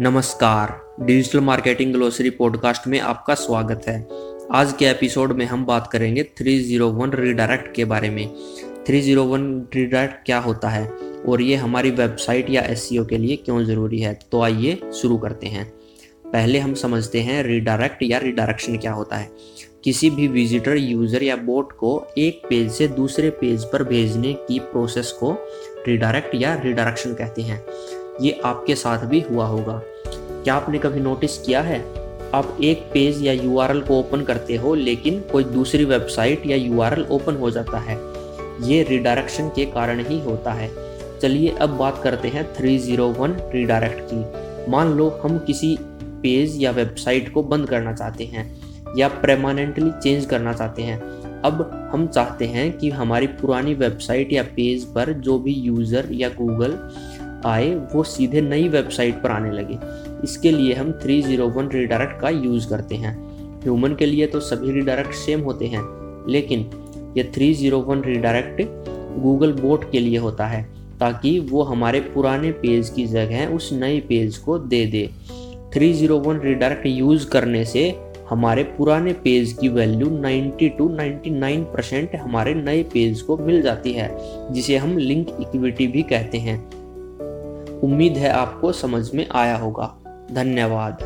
नमस्कार। Digital marketing glossary podcast में आपका स्वागत है। आज के एपिसोड में हम बात करेंगे 301 रीडायरेक्ट के बारे में। 301 रीडायरेक्ट क्या होता है और ये हमारी वेबसाइट या एस e के लिए क्यों ज़रूरी है? तो आइए शुरू करते हैं। पहले हम समझते हैं रीडायरेक्ट या रिडायरेक्शन क्या होता है। किसी भी विजिटर यूज़र या बोट को एक पेज से दूसरे पेज पर भेजने की प्रोसेस को रिडायरेक्ट या रिडायरेक्शन कहते हैं। ये आपके साथ भी हुआ होगा। क्या आपने कभी नोटिस किया है? आप एक पेज या यूआरएल को ओपन करते हो, लेकिन कोई दूसरी वेबसाइट या यूआरएल ओपन हो जाता है। ये रिडायरेक्शन के कारण ही होता है। चलिए अब बात करते हैं 301 रिडायरेक्ट की। मान लो हम किसी पेज या वेबसाइट को बंद करना चाहते हैं या परमानेंटली चेंज करना चाहते हैं। अब हम चाहते हैं कि हमारी पुरानी वेबसाइट या पेज पर जो भी यूज़र या गूगल आए, वो सीधे नई वेबसाइट पर आने लगे। इसके लिए हम 301 रिडायरेक्ट का यूज़ करते हैं। ह्यूमन के लिए तो सभी रिडायरेक्ट सेम होते हैं, लेकिन ये 301 रिडायरेक्ट गूगल बोट के लिए होता है, ताकि वो हमारे पुराने पेज की जगह उस नए पेज को दे दे। 301 रिडायरेक्ट यूज़ करने से हमारे पुराने पेज की वैल्यू 90 टू 99 परसेंट हमारे नए पेज को मिल जाती है, जिसे हम लिंक इक्विटी भी कहते हैं। उम्मीद है आपको समझ में आया होगा। धन्यवाद।